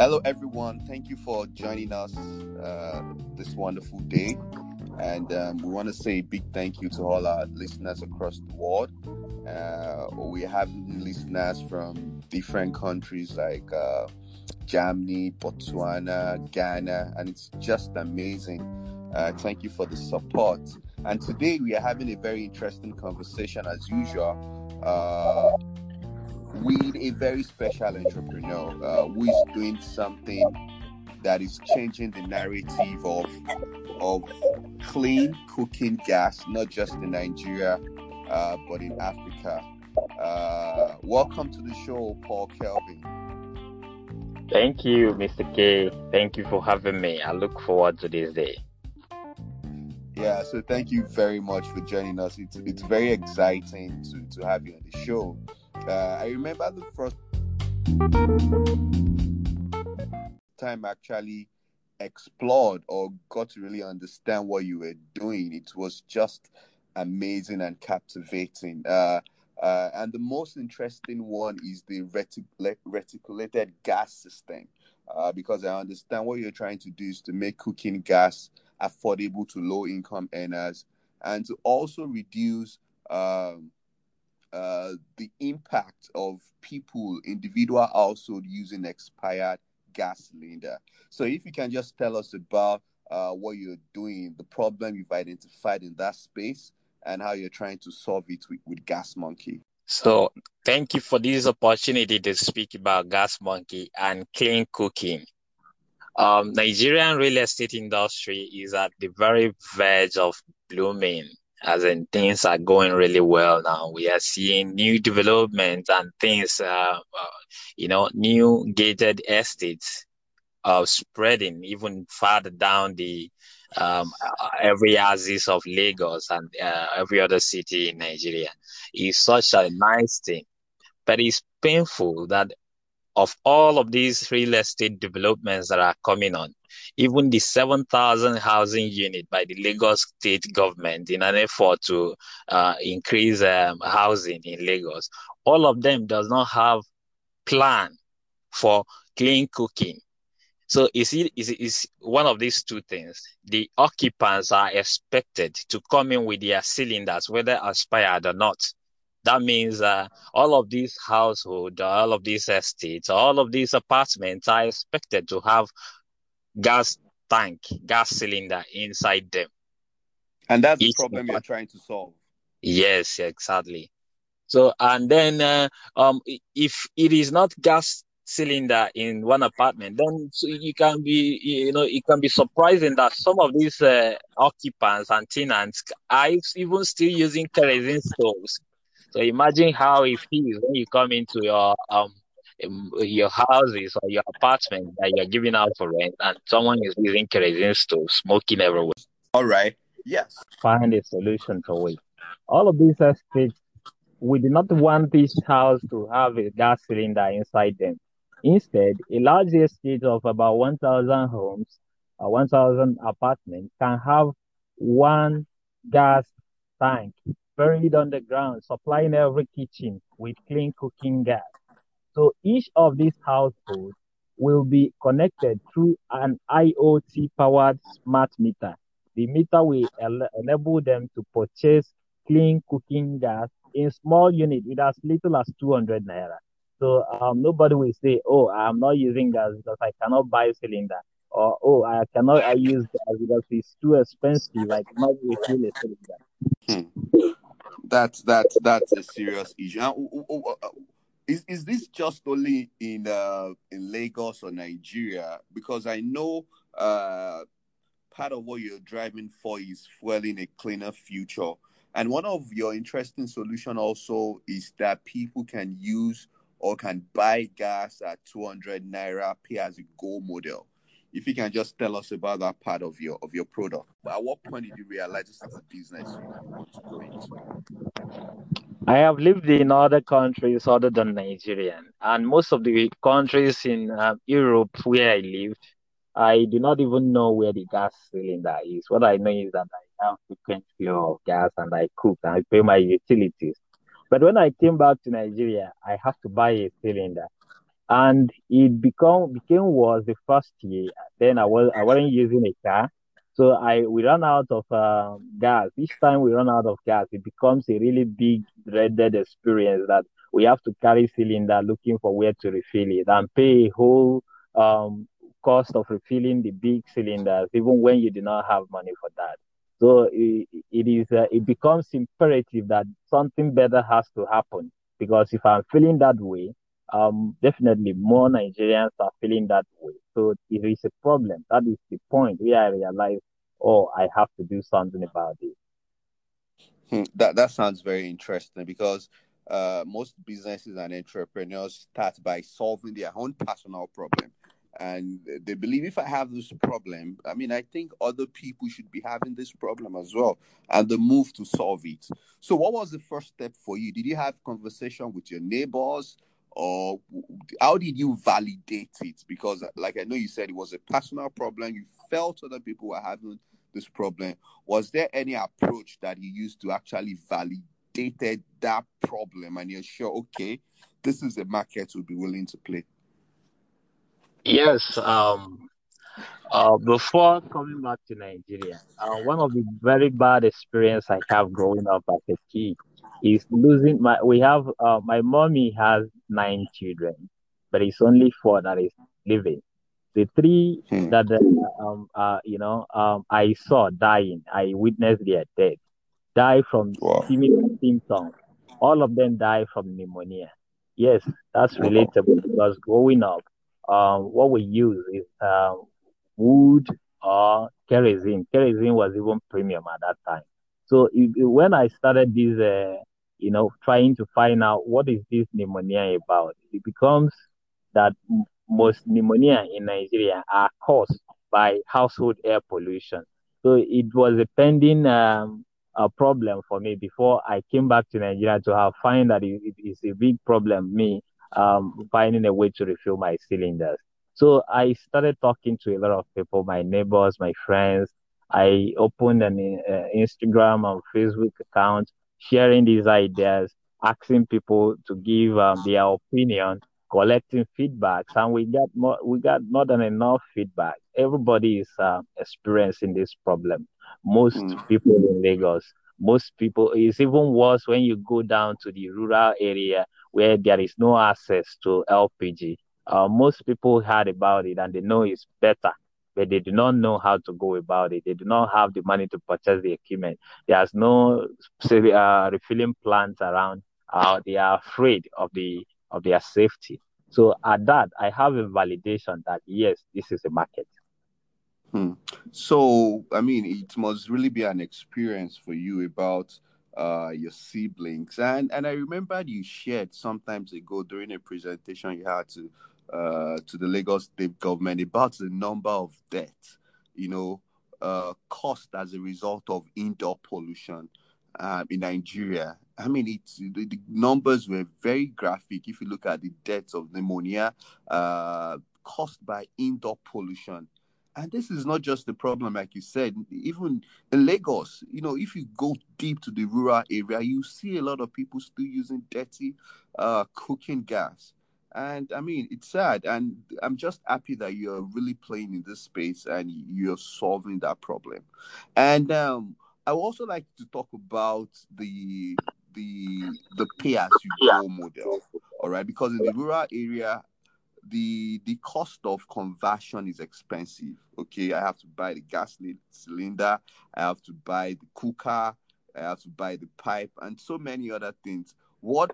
Hello, everyone. Thank you for joining us uh, this wonderful day. And um, we want to say a big thank you to all our listeners across the world. Uh, we have listeners from different countries like uh, Germany, Botswana, Ghana, and it's just amazing. Uh, thank you for the support. And today we are having a very interesting conversation as usual uh, with a very special entrepreneur uh, who is doing something that is changing the narrative of of clean cooking gas, not just in Nigeria, uh, but in Africa. Uh, welcome to the show, Paul Kelvin. Thank you, Mr. K. Thank you for having me. I look forward to this day. Yeah, so thank you very much for joining us. It's it's very exciting to, to have you on the show. Uh, I remember the first time I actually explored or got to really understand what you were doing. It was just amazing and captivating. Uh, uh, and the most interesting one is the retic- reticulated gas system, uh, because I understand what you're trying to do is to make cooking gas affordable to low income earners and to also reduce um, uh, the impact of people, individual household using expired gas cylinder. So if you can just tell us about uh, what you're doing, the problem you've identified in that space, and how you're trying to solve it with, with Gas Monkey. So thank you for this opportunity to speak about Gas Monkey and clean cooking. Um, Nigerian real estate industry is at the very verge of blooming, as in things are going really well now. We are seeing new developments and things, uh, uh, you know, new gated estates uh, spreading even farther down the um, every axis of Lagos and uh, every other city in Nigeria. It's such a nice thing, but it's painful that of all of these real estate developments that are coming on, even the 7,000 housing unit by the Lagos state government in an effort to uh, increase um, housing in Lagos, all of them does not have plan for clean cooking. So is it is is one of these two things. The occupants are expected to come in with their cylinders, whether aspired or not that means uh, all of these households, all of these estates, all of these apartments are expected to have gas tank, gas cylinder inside them. And that's the problem you're trying to solve. Yes, exactly. So, and then uh, um, if it is not gas cylinder in one apartment, then so you can be, you know, it can be surprising that some of these uh, occupants and tenants are even still using kerosene stoves so imagine how it feels when you come into your um your houses or your apartment that you're giving out for rent and someone is using kerosene stove, smoking everywhere. All right. Yes. Find a solution for it. All of these estates, we do not want this house to have a gas cylinder inside them. Instead, a large estate of about 1,000 homes or 1,000 apartments can have one gas tank buried underground, supplying every kitchen with clean cooking gas. So each of these households will be connected through an IoT powered smart meter. The meter will enable them to purchase clean cooking gas in small unit with as little as 200 naira. So um, nobody will say, "Oh, I'm not using gas because I cannot buy a cylinder," or "Oh, I cannot I use gas because it's too expensive. I cannot refill a cylinder." That's that's that's a serious issue. Uh, is is this just only in uh, in Lagos or Nigeria? Because I know uh, part of what you're driving for is fueling a cleaner future, and one of your interesting solution also is that people can use or can buy gas at 200 naira pay as a go model if you can just tell us about that part of your of your product. But At what point did you realize this is a business you want to go into? I have lived in other countries other than Nigeria, and most of the countries in uh, Europe where I lived, I do not even know where the gas cylinder is. What I know is that I have frequent flow of gas and I cook and I pay my utilities. But when I came back to Nigeria, I have to buy a cylinder and it become became was the first year. Then I was I wasn't using a car, so I we ran out of uh, gas. Each time we run out of gas, it becomes a really big dreaded experience that we have to carry cylinder looking for where to refill it and pay a whole um, cost of refilling the big cylinders, even when you do not have money for that. So it, it is uh, it becomes imperative that something better has to happen because if I'm feeling that way, um, definitely more Nigerians are feeling that way. So it is a problem. That is the point where I realize, oh, I have to do something about it. Hmm, that that sounds very interesting because uh, most businesses and entrepreneurs start by solving their own personal problem and they believe if I have this problem, I mean, I think other people should be having this problem as well, and the move to solve it. So, what was the first step for you? Did you have conversation with your neighbors, or how did you validate it? Because, like I know you said, it was a personal problem. You felt other people were having this problem. Was there any approach that you used to actually validate that problem, and you're sure, okay, this is a market we'll be willing to play? Yes. Um. Uh, before coming back to Nigeria, uh, one of the very bad experience I have growing up as a kid is losing my. We have uh, my mommy has nine children, but it's only four that is living. The three hmm. that uh, um uh you know um I saw dying, I witnessed their death, die from wow. similar symptoms. All of them die from pneumonia. Yes, that's relatable because growing up, um, what we use is um, wood or kerosene. Kerosene was even premium at that time. So if, when I started this, uh, you know, trying to find out what is this pneumonia about, it becomes that most pneumonia in Nigeria are caused by household air pollution. So it was a pending um, a problem for me before I came back to Nigeria to have find that it is a big problem me um, finding a way to refill my cylinders. So I started talking to a lot of people, my neighbors, my friends. I opened an uh, Instagram and Facebook account, sharing these ideas, asking people to give um, their opinion, collecting feedbacks, and we got more. We got more than enough feedback. Everybody is uh, experiencing this problem. Most mm. people in Lagos, most people. It's even worse when you go down to the rural area where there is no access to LPG. Uh, most people heard about it and they know it's better, but they do not know how to go about it. They do not have the money to purchase the equipment. There's no uh, refilling plants around. Uh, they are afraid of the of their safety. So at that, I have a validation that yes, this is a market. Hmm. So I mean, it must really be an experience for you about uh, your siblings. And and I remember you shared sometimes ago during a presentation you had to uh, to the Lagos state government about the number of deaths, you know, uh, caused as a result of indoor pollution uh, in Nigeria. I mean, it's the, the, numbers were very graphic. If you look at the deaths of pneumonia uh, caused by indoor pollution, and this is not just the problem, like you said, even in Lagos, you know, if you go deep to the rural area, you see a lot of people still using dirty uh, cooking gas. And I mean, it's sad. And I'm just happy that you're really playing in this space and you're solving that problem. And um, I also like to talk about the the the pay as you go model. All right, because in the rural area, the the cost of conversion is expensive. Okay, I have to buy the gas cylinder, I have to buy the cooker, I have to buy the pipe, and so many other things. What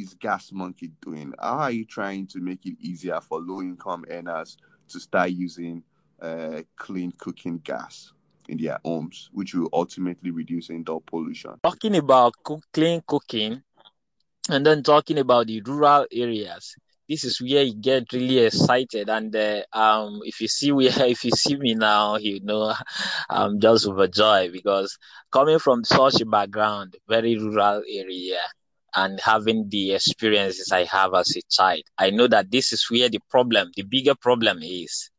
is Gas Monkey doing? How are you trying to make it easier for low income earners to start using uh, clean cooking gas? in their homes, which will ultimately reduce indoor pollution. Talking about clean cooking, and then talking about the rural areas, this is where you get really excited. And uh, um, if you see where if you see me now, you know I'm just overjoyed because coming from such a background, very rural area, and having the experiences I have as a child, I know that this is where the problem, the bigger problem is.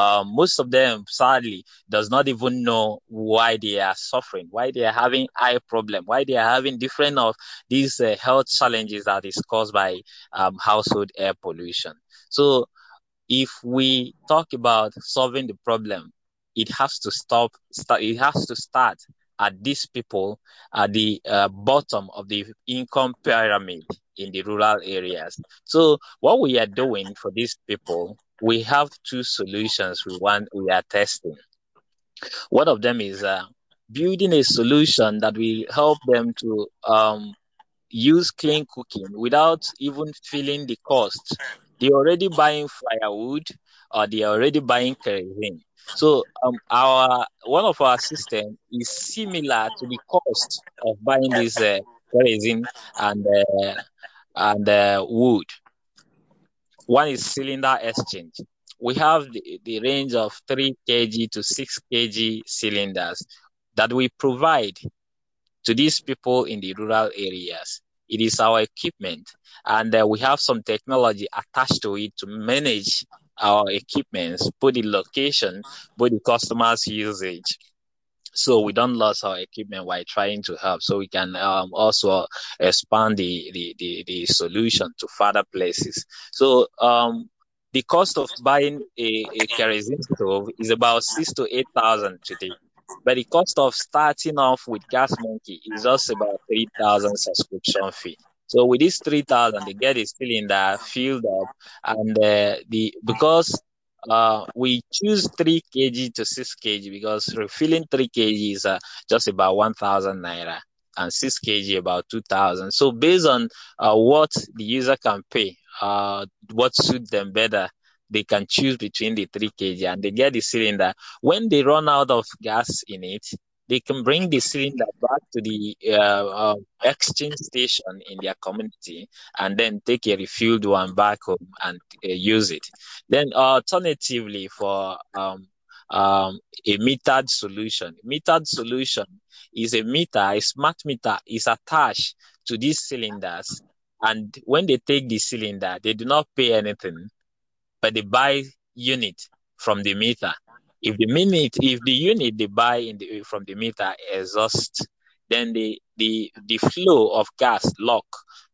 um, most of them sadly does not even know why they are suffering why they are having eye problem why they are having different of these uh, health challenges that is caused by um, household air pollution so if we talk about solving the problem it has to stop it has to start at these people at the uh, bottom of the income pyramid in the rural areas so what we are doing for these people we have two solutions we want we are testing. One of them is uh, building a solution that will help them to um, use clean cooking without even feeling the cost. They're already buying firewood or they're already buying kerosene. So um, our one of our system is similar to the cost of buying this uh, kerosene and uh, and uh, wood. One is cylinder exchange. We have the, the range of 3 kg to 6 kg cylinders that we provide to these people in the rural areas. It is our equipment, and uh, we have some technology attached to it to manage our equipments, both the location, both the customer's usage. So we don't lose our equipment while trying to help. So we can um, also expand the, the, the, the, solution to further places. So um, the cost of buying a, a kerosene stove is about six to eight thousand today. But the cost of starting off with gas monkey is just about 3000 subscription fee so with this 3000 they get a cylinder filled up and uh, the because uh, we choose 3 kg to 6 kg because refilling 3 kg is uh, just about 1000 naira and 6 kg about 2000 so based on uh, what the user can pay uh, what suits them better they can choose between the 3 kg. And they get the cylinder when they run out of gas in it they can bring the cylinder back to the uh, uh, exchange station in their community and then take a refilled one back home and uh, use it. Then, alternatively, for um, um, a metered solution, metered solution is a meter, a smart meter is attached to these cylinders. And when they take the cylinder, they do not pay anything, but they buy unit from the meter if the minute, if the unit they buy the, from the meter exhaust, then the, the, the flow of gas lock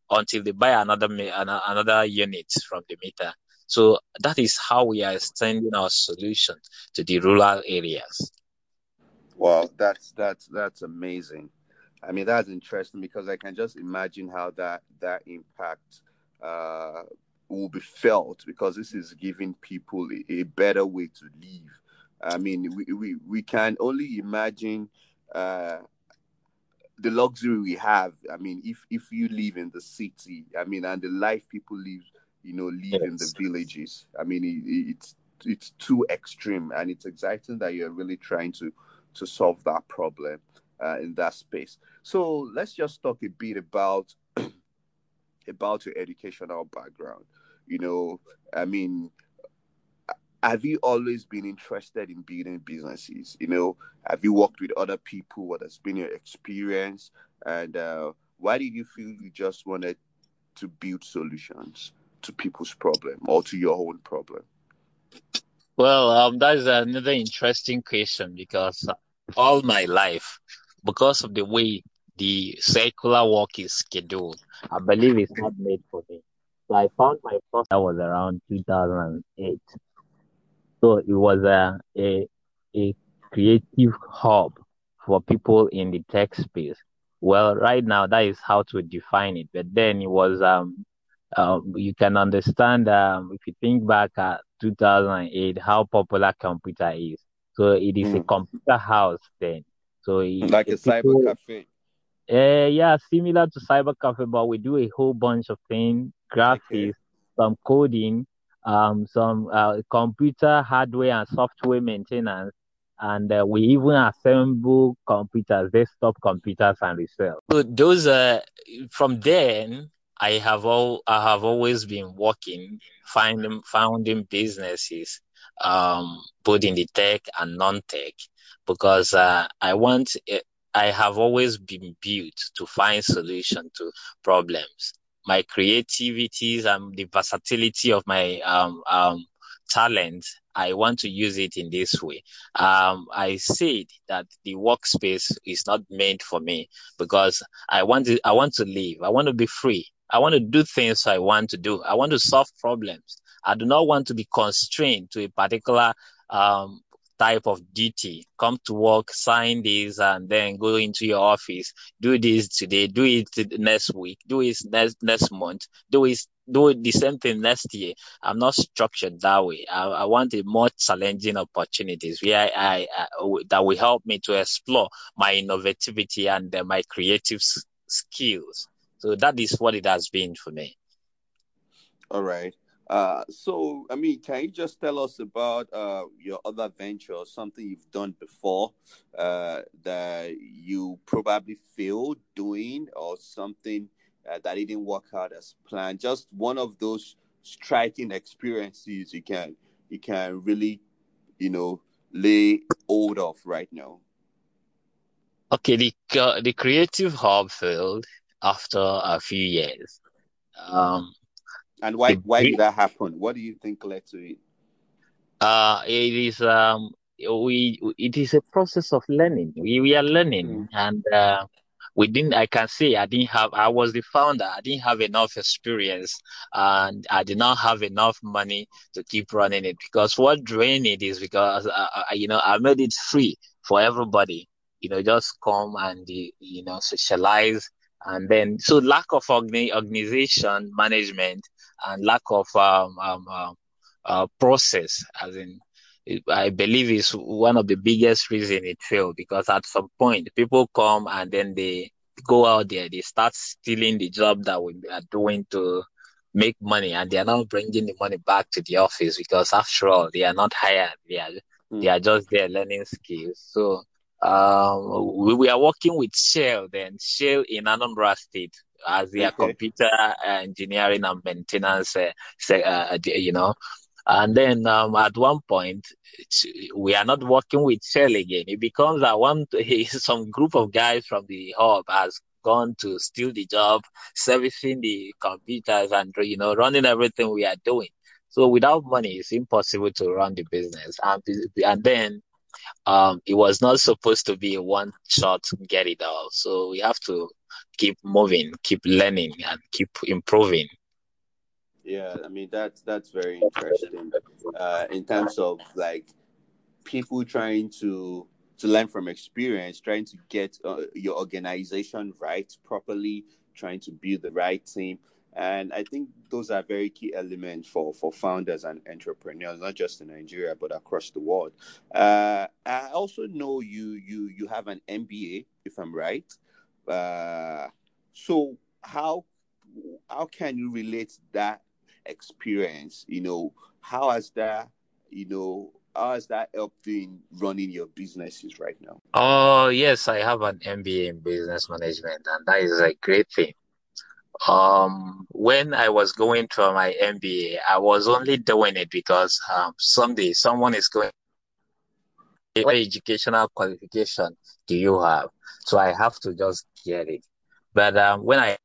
until they buy another, another unit from the meter. So that is how we are extending our solution to the rural areas. Wow, that's that's that's amazing. I mean, that's interesting because I can just imagine how that that impact uh, will be felt because this is giving people a, a better way to live I mean, we, we, we can only imagine uh, the luxury we have. I mean, if if you live in the city, I mean, and the life people live, you know, live yes. in the villages. I mean, it, it's it's too extreme, and it's exciting that you're really trying to to solve that problem uh, in that space. So let's just talk a bit about about your educational background. You know, I mean, have you always been interested in building businesses? You know, have you worked with other people? What has been your experience? And uh, why did you feel you just wanted to build solutions to people's problem or to your own problem? Well, um, that is another interesting question because all my life, because of the way the circular work is scheduled, I believe it's not made for me. So I found my first that was around 2008. So it was a, a, a creative hub for people in the tech space. Well, right now that is how to define it. But then it was um, uh, you can understand um, if you think back at 2008 how popular computer is. So it is mm. a hmm. computer house then. So it, like a people, cyber cafe. Uh, yeah, similar to cyber cafe, but we do a whole bunch of things, graphics, okay. some coding, um, some uh, computer hardware and software maintenance, and uh, we even assemble computers, desktop computers, and resell. So those uh, from then, I have all I have always been working, finding founding businesses, um, both in the tech and non-tech, because uh, I want. Uh, I have always been built to find solution to problems my creativities and the versatility of my um, um, talent I want to use it in this way. Um, I said that the workspace is not meant for me because I want to, I want to live. I want to be free. I want to do things I want to do. I want to solve problems. I do not want to be constrained to a particular um, type of duty. Come to work, sign this, and then go into your office. Do this today. Do it next week. Do it next next month. Do it do the same thing next year. I'm not structured that way. I, I want a more challenging opportunities where I, I, I, that will help me to explore my innovativity and my creative skills. So that is what it has been for me. All right. Uh, so, I mean, can you just tell us about uh, your other venture, or something you've done before uh, that you probably failed doing, or something uh, that didn't work out as planned? Just one of those striking experiences you can you can really, you know, lay hold of right now. Okay, the uh, the creative hub failed after a few years. Um, and why why did that happen? What do you think led to it? Uh, it is um we it is a process of learning. We we are learning, mm. and uh, we didn't. I can say I didn't have. I was the founder. I didn't have enough experience, and I did not have enough money to keep running it. Because what drained it is because uh, uh you know I made it free for everybody. You know, just come and you know socialize, and then so lack of organization management and lack of um, um, um uh, process, as in I believe is one of the biggest reason it failed because at some point people come and then they go out there, they start stealing the job that we are doing to make money and they are not bringing the money back to the office because after all, they are not hired. They are, mm. they are just there learning skills. So, um, we, we are working with Shell then, Shell in Anambra State as their okay. computer engineering and maintenance, uh, uh, you know, and then um, at one point, we are not working with Shell again. It becomes that one, some group of guys from the hub has gone to steal the job, servicing the computers and, you know, running everything we are doing. So without money, it's impossible to run the business. And, and then, um, it was not supposed to be a one shot get it all. So we have to keep moving, keep learning and keep improving. Yeah, I mean that's that's very interesting. Uh, in terms of like people trying to to learn from experience, trying to get uh, your organization right properly, trying to build the right team, and I think those are very key elements for for founders and entrepreneurs, not just in Nigeria but across the world. Uh, I also know you you you have an MBA, if I'm right. Uh, so how how can you relate that experience, you know, how has that, you know, how has that helped in running your businesses right now? Oh, yes, I have an MBA in business management, and that is a great thing. Um, when I was going through my MBA, I was only doing it because um, someday someone is going. What educational qualification do you have? So I have to just get it. But um, when I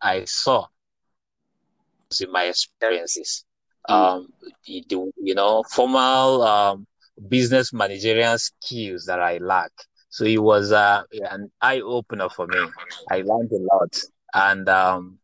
I saw in my experiences. Hmm. Um, the, you know, formal um, business managerial skills that I lack. So it was uh, an eye opener for me. I learned a lot, and um,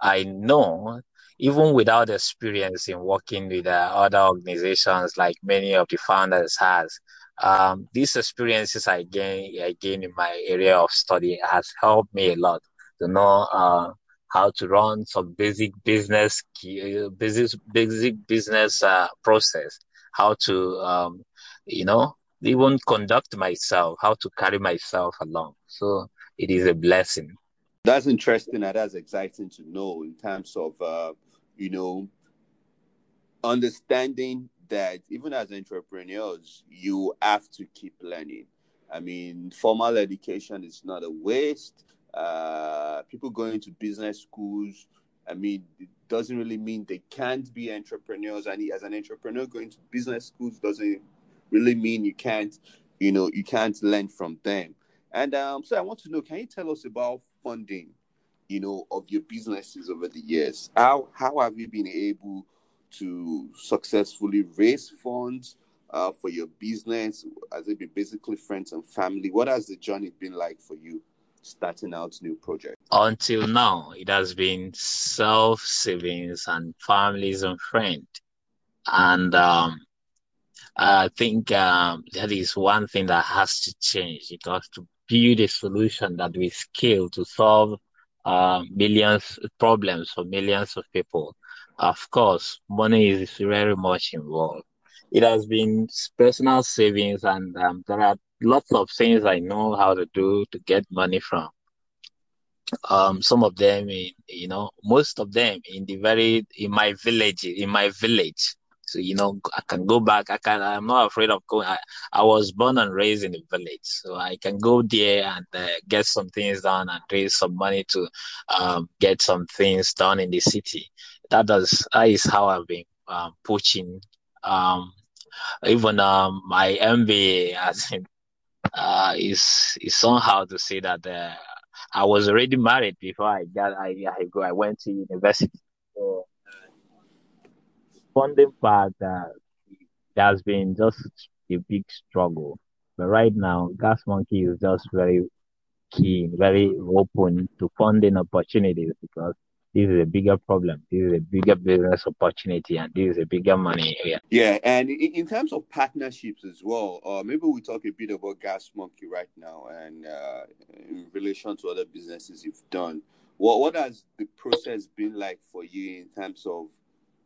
I know even without experience in working with uh, other organizations like many of the founders has, um, these experiences I gain I gain in my area of study has helped me a lot to know uh, how to run some basic business, basic, basic business uh, process, how to, um, you know, even conduct myself, how to carry myself along. So it is a blessing. That's interesting and that's exciting to know in terms of, uh, you know, understanding that even as entrepreneurs, you have to keep learning. I mean, formal education is not a waste uh, people going to business schools. I mean, it doesn't really mean they can't be entrepreneurs. And as an entrepreneur, going to business schools doesn't really mean you can't, you know, you can't learn from them. And um, so I want to know, can you tell us about funding, you know, of your businesses over the years? How how have you been able to successfully raise funds uh, for your business? Has it been basically friends and family? What has the journey been like for you starting out new projects? Until now, it has been self savings and families and friends. And um, I think um, that is one thing that has to change. It has to build a solution that we scale to solve uh, millions problems for millions of people. Of course, money is very much involved. It has been personal savings, and um, there are lots of things I know how to do to get money from. Um, some of them, in, you know, most of them in the very in my village, in my village. So you know, I can go back. I can. I'm not afraid of going. I, I was born and raised in the village, so I can go there and uh, get some things done and raise some money to um, get some things done in the city. That does. That is how I've been um, pushing. Um, even um, my MBA, I think, uh, is is somehow to say that uh, I was already married before I got. I I go. I went to university. So, funding part uh, has been just a big struggle. But right now, Gas Monkey is just very keen, very open to funding opportunities because this is a bigger problem. This is a bigger business opportunity, and this is a bigger money area. Yeah, and in terms of partnerships as well, uh, maybe we talk a bit about Gas Monkey right now, and uh, in relation to other businesses you've done. What what has the process been like for you in terms of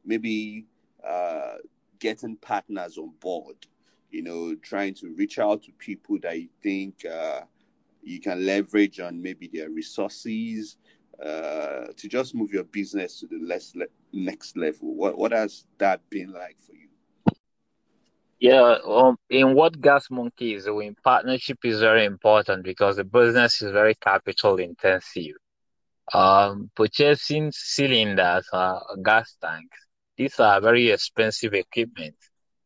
maybe uh, getting partners on board. You know, trying to reach out to people that you think uh, you can leverage on maybe their resources uh, to just move your business to the less le- next level. What what has that been like for you? Yeah, um, in what Gas Monkey is doing, partnership is very important because the business is very capital intensive. Um, purchasing cylinders, uh, gas tanks, these are very expensive equipment.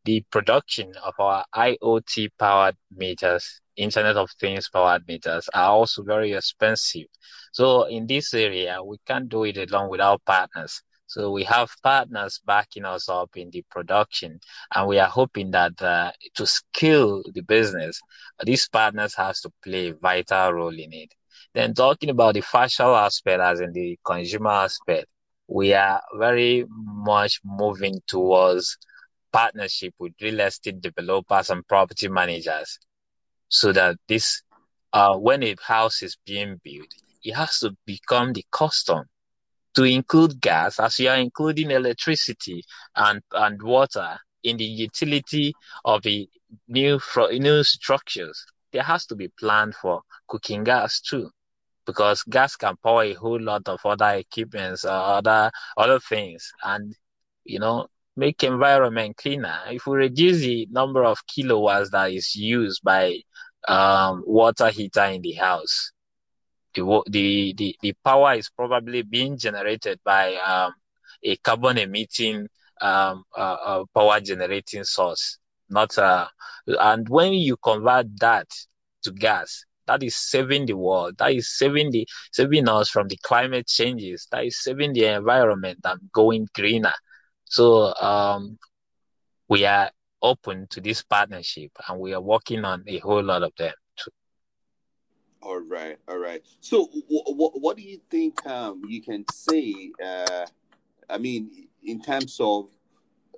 The production of our IoT powered meters, Internet of Things powered meters are also very expensive. So in this area, we can't do it alone without partners. So we have partners backing us up in the production, and we are hoping that uh, to scale the business, these partners has to play a vital role in it. Then talking about the financial aspect, as in the consumer aspect, we are very much moving towards partnership with real estate developers and property managers so that this uh, when a house is being built it has to become the custom to include gas as you are including electricity and and water in the utility of the new new structures. There has to be plan for cooking gas too because gas can power a whole lot of other equipments or other other things. And you know make environment cleaner if we reduce the number of kilowatts that is used by um, water heater in the house the, the the the power is probably being generated by um, a carbon emitting um, uh, uh, power generating source not uh, and when you convert that to gas that is saving the world. That is saving the saving us from the climate changes. That is saving the environment and going greener. So um, we are open to this partnership, and we are working on a whole lot of them too. All right, all right. So, what what do you think um, you can say? Uh, I mean, in terms of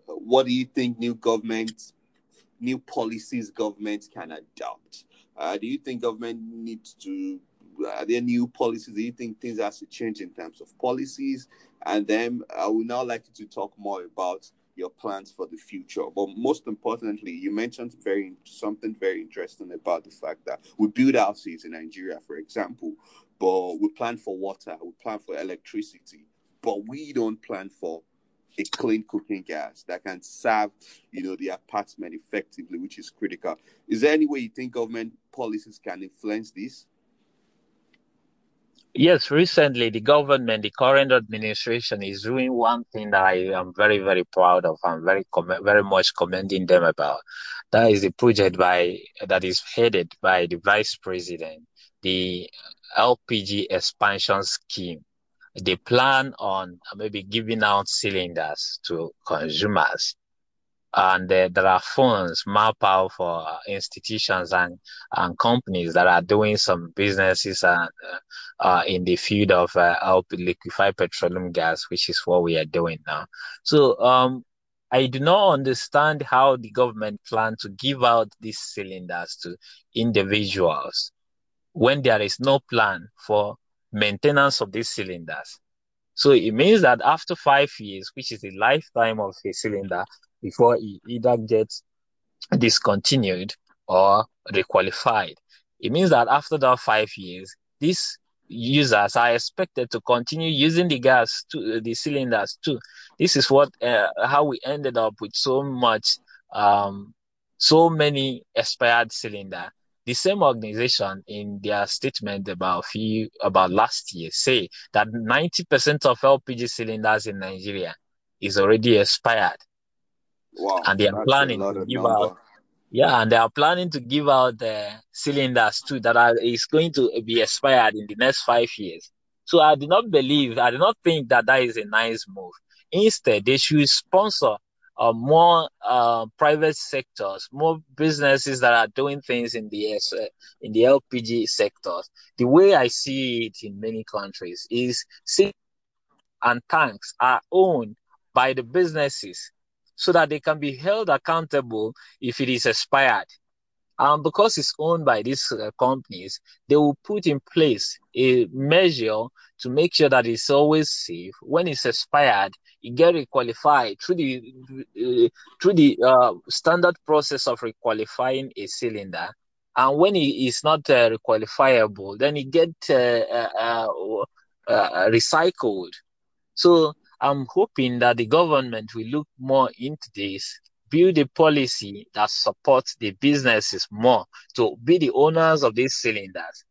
what do you think new government, new policies government can adopt? Uh, do you think government needs to? Are there new policies? Do you think things have to change in terms of policies? And then I would now like you to talk more about your plans for the future. But most importantly, you mentioned very something very interesting about the fact that we build houses in Nigeria, for example, but we plan for water, we plan for electricity, but we don't plan for a clean cooking gas that can serve, you know, the apartment effectively, which is critical. Is there any way you think government policies can influence this? Yes, recently the government, the current administration is doing one thing that I am very, very proud of. I'm very, very much commending them about. That is the project by that is headed by the vice president, the LPG expansion scheme they plan on maybe giving out cylinders to consumers. And uh, there are funds mapped out for uh, institutions and, and companies that are doing some businesses and, uh, uh, in the field of uh, liquefied petroleum gas, which is what we are doing now. So um, I do not understand how the government plan to give out these cylinders to individuals when there is no plan for maintenance of these cylinders. So it means that after five years, which is the lifetime of a cylinder, before it either gets discontinued or requalified, it means that after that five years, these users are expected to continue using the gas to the cylinders too. This is what uh, how we ended up with so much, um, so many expired cylinder the same organization in their statement about few about last year say that 90% of LPG cylinders in Nigeria is already expired. Wow. And they are planning to give number. out yeah, and they are planning to give out the cylinders too that are is going to be expired in the next five years. So I do not believe, I do not think that that is a nice move. Instead, they should sponsor uh, more uh, private sectors, more businesses that are doing things in the uh, in the LPG sectors. The way I see it in many countries is and tanks are owned by the businesses so that they can be held accountable if it is expired. Um, because it's owned by these uh, companies, they will put in place a measure to make sure that it's always safe. When it's expired, it get requalified through the uh, through the uh, standard process of requalifying a cylinder. And when it is not uh, requalifiable, then it get uh, uh, uh, recycled. So I'm hoping that the government will look more into this build a policy that supports the businesses more to be the owners of these cylinders.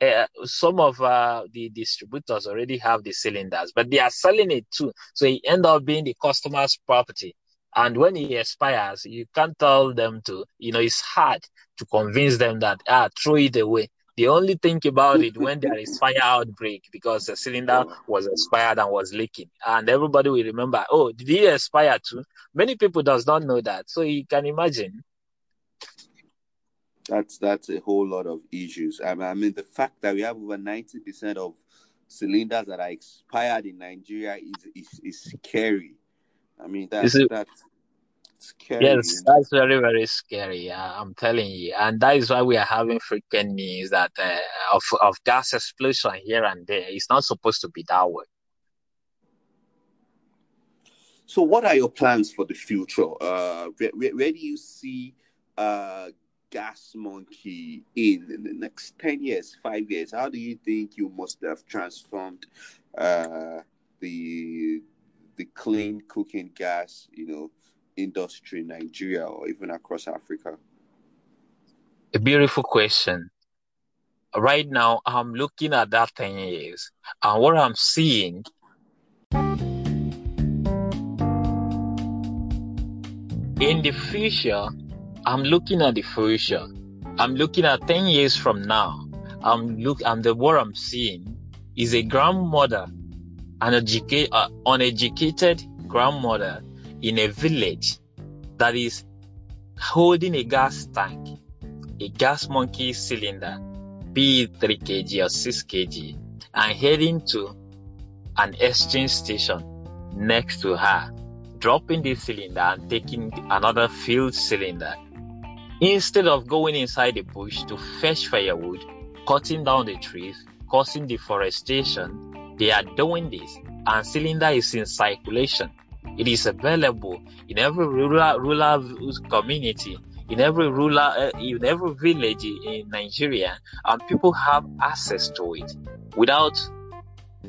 Uh, some of uh, the distributors already have the cylinders, but they are selling it too. So it end up being the customer's property. And when it expires, you can't tell them to, you know, it's hard to convince them that, ah, throw it away. They only think about it when there is fire outbreak because the cylinder was expired and was leaking. And everybody will remember, oh, did he expire too? Many people does not know that. So you can imagine. That's that's a whole lot of issues. I mean, I mean the fact that we have over ninety percent of cylinders that are expired in Nigeria is is, is scary. I mean that's that's scary. Yes, that's very, very scary. Uh, I'm telling you, and that is why we are having frequent news that uh, of of gas explosion here and there. It's not supposed to be that way. So, what are your plans for the future? Uh, where, where do you see uh, Gas Monkey in in the next ten years, five years? How do you think you must have transformed uh, the the clean cooking gas? You know industry in Nigeria or even across Africa? A beautiful question. Right now, I'm looking at that 10 years, and what I'm seeing in the future, I'm looking at the future. I'm looking at 10 years from now. I'm look and the what I'm seeing is a grandmother, an educate, uh, uneducated grandmother in a village that is holding a gas tank, a gas monkey cylinder, be it 3 kg or 6 kg, and heading to an exchange station next to her, dropping the cylinder and taking another filled cylinder. Instead of going inside the bush to fetch firewood, cutting down the trees, causing deforestation, they are doing this and cylinder is in circulation it is available in every rural rural community, in every rural, uh, in every village in Nigeria, and people have access to it without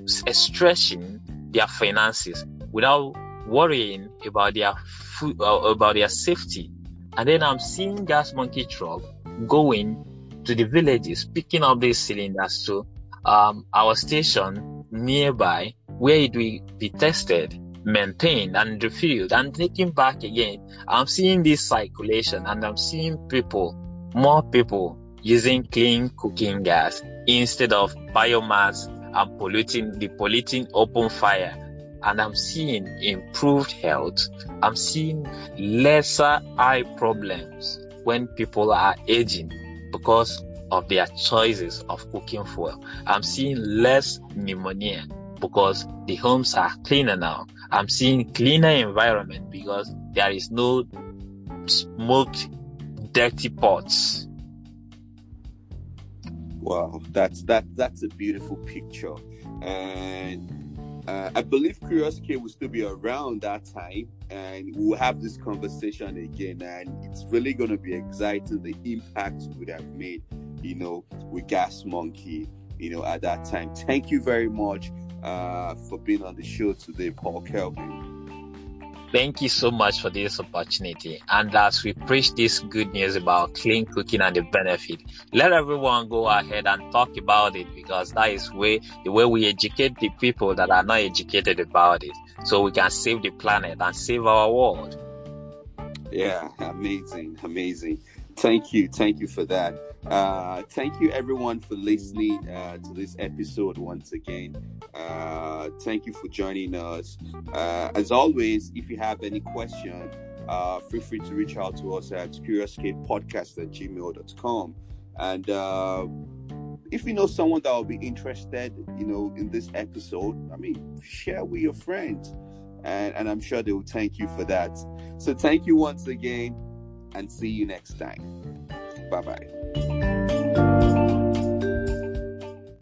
stretching their finances, without worrying about their food, uh, about their safety. And then I'm seeing gas monkey truck going to the villages, picking up these cylinders to um, our station nearby, where it will be tested maintained and refilled and taken back again. I'm seeing this circulation and I'm seeing people, more people using clean cooking gas instead of biomass and polluting the polluting open fire. And I'm seeing improved health. I'm seeing lesser eye problems when people are aging because of their choices of cooking fuel. I'm seeing less pneumonia because the homes are cleaner now. I'm seeing cleaner environment because there is no smoked dirty pots. Wow, that's that that's a beautiful picture, and uh, I believe Kurious K will still be around that time, and we'll have this conversation again. And it's really going to be exciting the impact we would have made, you know, with Gas Monkey, you know, at that time. Thank you very much uh, for being on the show today, Paul Kelvin. Thank you so much for this opportunity. And as we preach this good news about clean cooking and the benefit, let everyone go ahead and talk about it because that is way the way we educate the people that are not educated about it. So we can save the planet and save our world. Yeah, amazing, amazing. Thank you, thank you for that. Uh, thank you everyone for listening uh, to this episode once again. Uh, thank you for joining us. Uh, as always, if you have any question, uh, feel free to reach out to us at kuriouskpodcast at gmail.com. And uh, if you know someone that will be interested, you know, in this episode, I mean, share with your friends. And, and I'm sure they will thank you for that. So thank you once again and see you next time. Bye bye.